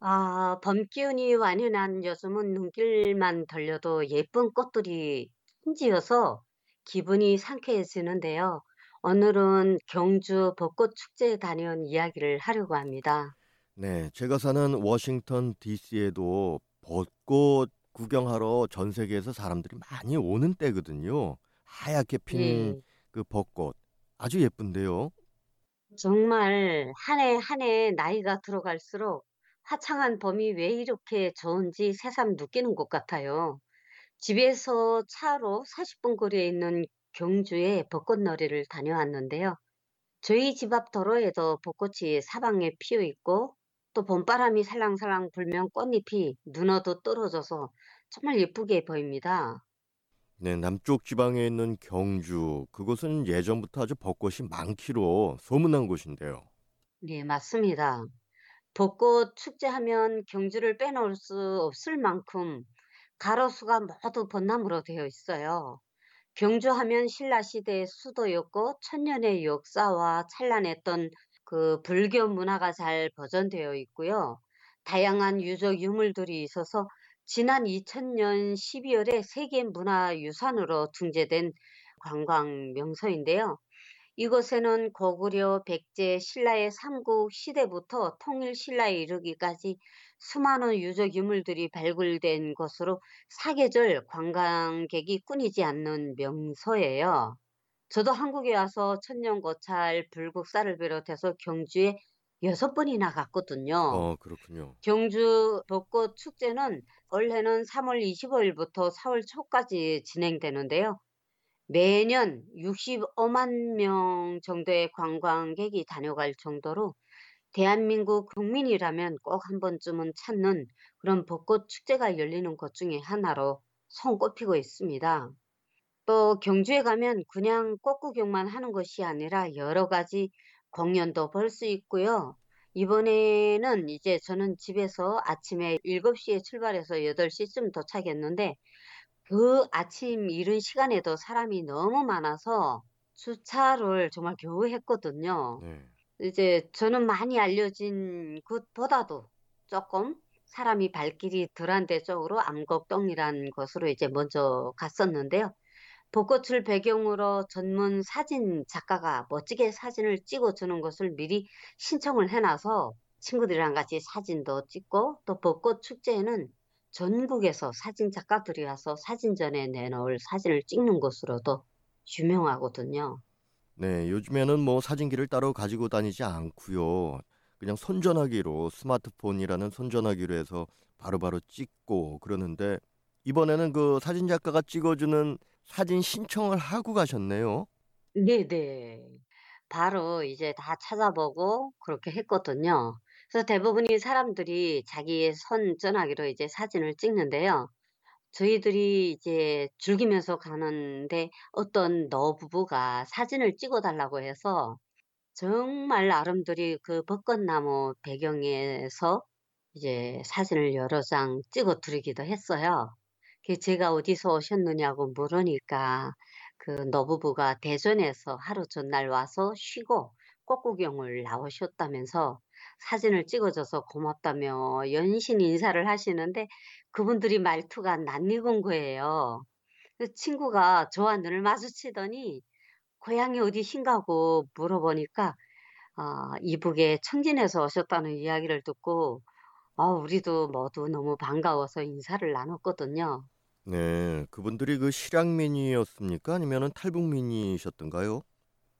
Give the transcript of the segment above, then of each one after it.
아, 봄 기운이 완연한 요즘은 눈길만 돌려도 예쁜 꽃들이 천지여서 기분이 상쾌해지는데요. 오늘은 경주 벚꽃 축제에 다녀온 이야기를 하려고 합니다. 네, 제가 사는 워싱턴 DC에도 벚꽃 구경하러 전 세계에서 사람들이 많이 오는 때거든요. 하얗게 핀 예, 그 벚꽃 아주 예쁜데요. 정말 한 해 한 해 나이가 들어갈수록 화창한 봄이 왜 이렇게 좋은지 새삼 느끼는 것 같아요. 집에서 차로 40분 거리에 있는 경주에 벚꽃놀이를 다녀왔는데요. 저희 집 앞 도로에도 벚꽃이 사방에 피어 있고 또 봄바람이 살랑살랑 불면 꽃잎이 눈어도 떨어져서 정말 예쁘게 보입니다. 네, 남쪽 지방에 있는 경주 그곳은 예전부터 아주 벚꽃이 많기로 소문난 곳인데요. 네, 맞습니다. 벚꽃 축제하면 경주를 빼놓을 수 없을 만큼 가로수가 모두 벚나무로 되어 있어요. 경주하면 신라 시대의 수도였고 천년의 역사와 찬란했던 그 불교 문화가 잘 보존되어 있고요. 다양한 유적 유물들이 있어서 지난 2000년 12월에 세계 문화유산으로 등재된 관광 명소인데요. 이곳에는 고구려, 백제, 신라의 삼국 시대부터 통일 신라에 이르기까지 수많은 유적 유물들이 발굴된 곳으로 사계절 관광객이 끊이지 않는 명소예요. 저도 한국에 와서 천년 고찰, 불국사를 비롯해서 경주에 여섯 번이나 갔거든요. 어, 그렇군요. 경주 벚꽃 축제는 원래는 3월 25일부터 4월 초까지 진행되는데요. 매년 65만 명 정도의 관광객이 다녀갈 정도로 대한민국 국민이라면 꼭 한 번쯤은 찾는 그런 벚꽃 축제가 열리는 곳 중에 하나로 손꼽히고 있습니다. 또 경주에 가면 그냥 꽃 구경만 하는 것이 아니라 여러 가지 공연도 볼 수 있고요. 이번에는 이제 저는 집에서 아침에 7시에 출발해서 8시쯤 도착했는데 그 아침 이른 시간에도 사람이 너무 많아서 주차를 정말 겨우 했거든요. 네. 이제 저는 많이 알려진 곳보다도 조금 사람이 발길이 덜한 데 쪽으로 암곡동이라는 곳으로 이제 먼저 갔었는데요. 벚꽃을 배경으로 전문 사진 작가가 멋지게 사진을 찍어주는 것을 미리 신청을 해놔서 친구들이랑 같이 사진도 찍고 또 벚꽃 축제에는 전국에서 사진 작가들이 와서 사진전에 내놓을 사진을 찍는 곳으로도 유명하거든요. 네, 요즘에는 뭐 사진기를 따로 가지고 다니지 않고요. 그냥 손전화기로 스마트폰이라는 손전화기로 해서 바로바로 찍고 그러는데 이번에는 그 사진 작가가 찍어주는 사진 신청을 하고 가셨네요. 네네. 바로 이제 다 찾아보고 그렇게 했거든요. 그래서 대부분의 사람들이 자기의 손전화기로 이제 사진을 찍는데요. 저희들이 이제 즐기면서 가는데 어떤 노부부가 사진을 찍어 달라고 해서 정말 나름들이 그 벚꽃나무 배경에서 이제 사진을 여러 장 찍어 드리기도 했어요. 그 제가 어디서 오셨느냐고 물으니까 그 노부부가 대전에서 하루 전날 와서 쉬고 꽃구경을 나오셨다면서 사진을 찍어줘서 고맙다며 연신 인사를 하시는데 그분들이 말투가 낯익은 거예요. 그 친구가 저와 눈을 마주치더니 고향이 어디신가고 물어보니까 아, 이북에 청진에서 오셨다는 이야기를 듣고 아, 우리도 모두 너무 반가워서 인사를 나눴거든요. 네, 그분들이 그 실향민이었습니까? 아니면은 탈북민이셨던가요?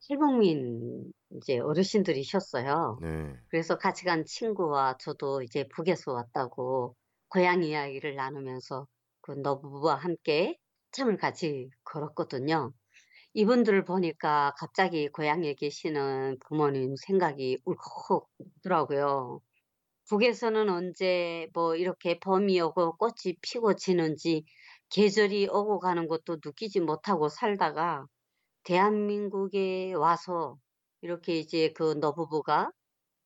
실국민 이제 어르신들이셨어요. 네. 그래서 같이 간 친구와 저도 이제 북에서 왔다고 고향 이야기를 나누면서 그 노부부와 함께 참을 같이 걸었거든요. 이분들을 보니까 갑자기 고향에 계시는 부모님 생각이 울컥 나더라고요. 북에서는 언제 뭐 이렇게 봄이 오고 꽃이 피고 지는지 계절이 오고 가는 것도 느끼지 못하고 살다가 대한민국에 와서 이렇게 이제 그 노부부가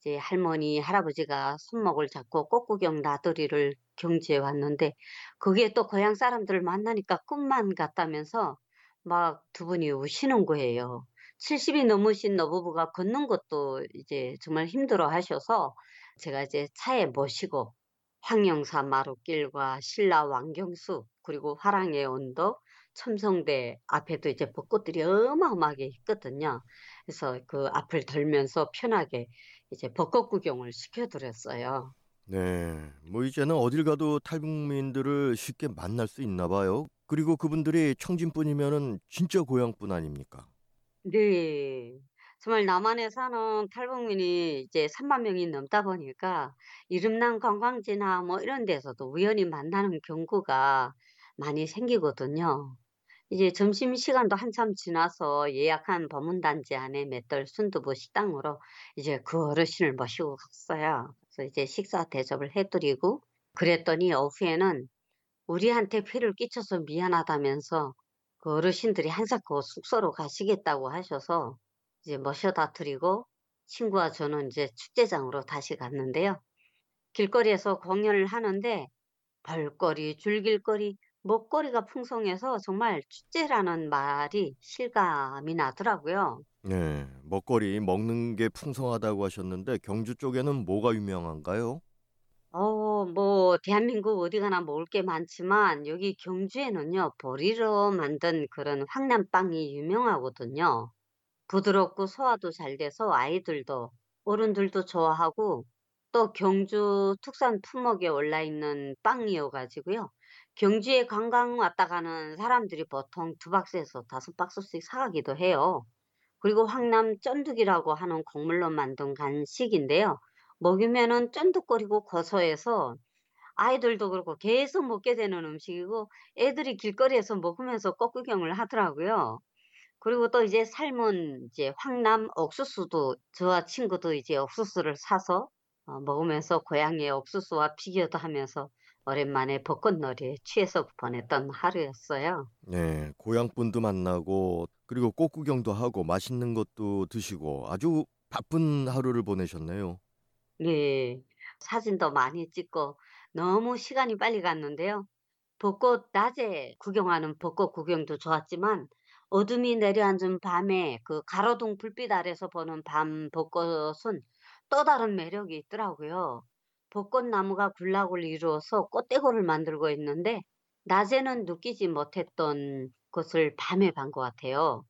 이제 할머니, 할아버지가 손목을 잡고 꽃구경 나들이를 경주에 왔는데 그게 또 고향 사람들을 만나니까 꿈만 같다면서 막 두 분이 우시는 거예요. 70이 넘으신 노부부가 걷는 것도 이제 정말 힘들어 하셔서 제가 이제 차에 모시고 황영사 마루길과 신라 왕경수 그리고 화랑의 언덕 첨성대 앞에도 이제 벚꽃들이 어마어마하게 있거든요. 그래서 그 앞을 돌면서 편하게 이제 벚꽃 구경을 시켜드렸어요. 네, 뭐 이제는 어딜 가도 탈북민들을 쉽게 만날 수 있나 봐요. 그리고 그분들이 청진뿐이면은 진짜 고향뿐 아닙니까? 네. 정말 남한에 사는 탈북민이 이제 3만 명이 넘다 보니까 이름난 관광지나 뭐 이런 데서도 우연히 만나는 경우가 많이 생기거든요. 이제 점심시간도 한참 지나서 예약한 법문단지 안에 맷돌 순두부 식당으로 이제 그 어르신을 모시고 갔어요. 그래서 이제 식사 대접을 해드리고 그랬더니 오후에는 우리한테 피를 끼쳐서 미안하다면서 그 어르신들이 한사코 숙소로 가시겠다고 하셔서 이제 모셔다 드리고 친구와 저는 이제 축제장으로 다시 갔는데요. 길거리에서 공연을 하는데 벌거리, 줄길거리, 먹거리가 풍성해서 정말 축제라는 말이 실감이 나더라고요. 네, 먹거리 먹는 게 풍성하다고 하셨는데 경주 쪽에는 뭐가 유명한가요? 어, 뭐, 대한민국 어디 가나 먹을 게 많지만 여기 경주에는요, 보리로 만든 그런 황남빵이 유명하거든요. 부드럽고 소화도 잘 돼서 아이들도 어른들도 좋아하고 또 경주 특산 품목에 올라 있는 빵이어가지고요. 경주에 관광 왔다 가는 사람들이 보통 두 박스에서 다섯 박스씩 사가기도 해요. 그리고 황남 쫀득이라고 하는 곡물로 만든 간식인데요. 먹으면은 쫀득거리고 고소해서 아이들도 그렇고 계속 먹게 되는 음식이고 애들이 길거리에서 먹으면서 꽃구경을 하더라고요. 그리고 또 이제 삶은 이제 황남 옥수수도 저와 친구도 이제 옥수수를 사서 어, 먹으면서 고향의 옥수수와 비교도 하면서 오랜만에 벚꽃놀이에 취해서 보냈던 하루였어요. 네, 고향 분도 만나고 그리고 꽃 구경도 하고 맛있는 것도 드시고 아주 바쁜 하루를 보내셨네요. 네, 사진도 많이 찍고 너무 시간이 빨리 갔는데요. 벚꽃 낮에 구경하는 벚꽃 구경도 좋았지만 어둠이 내려앉은 밤에 그 가로등 불빛 아래서 보는 밤 벚꽃은 또 다른 매력이 있더라고요. 벚꽃나무가 군락을 이루어서 꽃대고를 만들고 있는데 낮에는 느끼지 못했던 것을 밤에 본 것 같아요.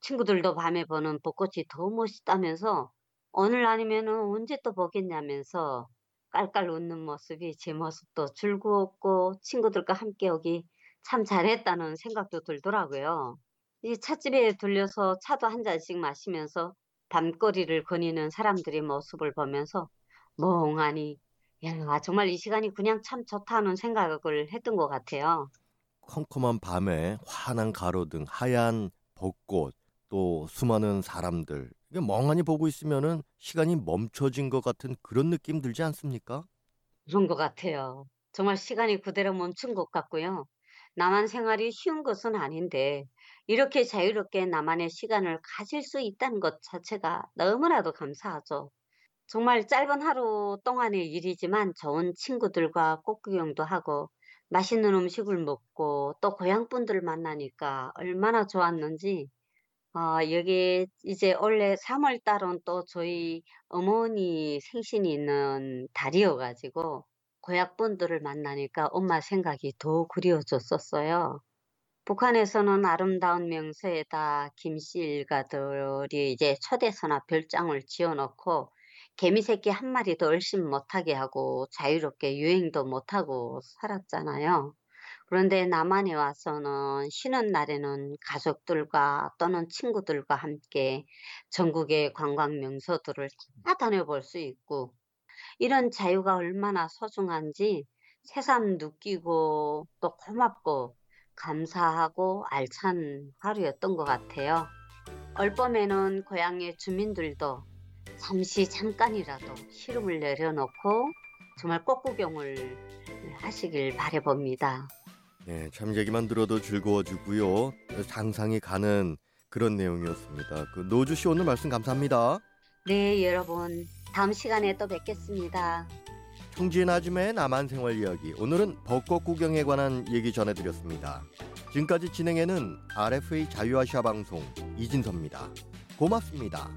친구들도 밤에 보는 벚꽃이 더 멋있다면서 오늘 아니면은 언제 또 보겠냐면서 깔깔 웃는 모습이 제 모습도 즐거웠고 친구들과 함께 오기 참 잘했다는 생각도 들더라고요. 이 찻집에 들려서 차도 한 잔씩 마시면서 밤거리를 거니는 사람들의 모습을 보면서 멍하니 야, 정말 이 시간이 그냥 참 좋다는 생각을 했던 것 같아요. 컴컴한 밤에 환한 가로등, 하얀 벚꽃, 또 수많은 사람들. 이게 멍하니 보고 있으면은 시간이 멈춰진 것 같은 그런 느낌 들지 않습니까? 그런 것 같아요. 정말 시간이 그대로 멈춘 것 같고요. 나만 생활이 쉬운 것은 아닌데 이렇게 자유롭게 나만의 시간을 가질 수 있다는 것 자체가 너무나도 감사하죠. 정말 짧은 하루 동안의 일이지만 좋은 친구들과 꽃구경도 하고 맛있는 음식을 먹고 또 고향 분들을 만나니까 얼마나 좋았는지 어, 여기 이제 원래 3월 달은 또 저희 어머니 생신이 있는 달이어가지고 고향 분들을 만나니까 엄마 생각이 더 그리워졌었어요. 북한에서는 아름다운 명소에다 김씨 일가들이 이제 초대서나 별장을 지어놓고 개미 새끼 한 마리도 얼씬 못하게 하고 자유롭게 유행도 못하고 살았잖아요. 그런데 남한에 와서는 쉬는 날에는 가족들과 또는 친구들과 함께 전국의 관광 명소들을 다 다녀볼 수 있고 이런 자유가 얼마나 소중한지 새삼 느끼고 또 고맙고 감사하고 알찬 하루였던 것 같아요. 얼밤에는 고향의 주민들도 잠시 잠깐이라도 시름을 내려놓고 정말 꽃구경을 하시길 바라봅니다. 예, 참 얘기만 들어도 즐거워지고요. 상상이 가는 그런 내용이었습니다. 그 노주 씨 오늘 말씀 감사합니다. 네, 여러분. 다음 시간에 또 뵙겠습니다. 청진 아줌의 남한 생활 이야기. 오늘은 벚꽃 구경에 관한 얘기 전해드렸습니다. 지금까지 진행에는 RFA 자유아시아 방송 이진섭입니다. 고맙습니다.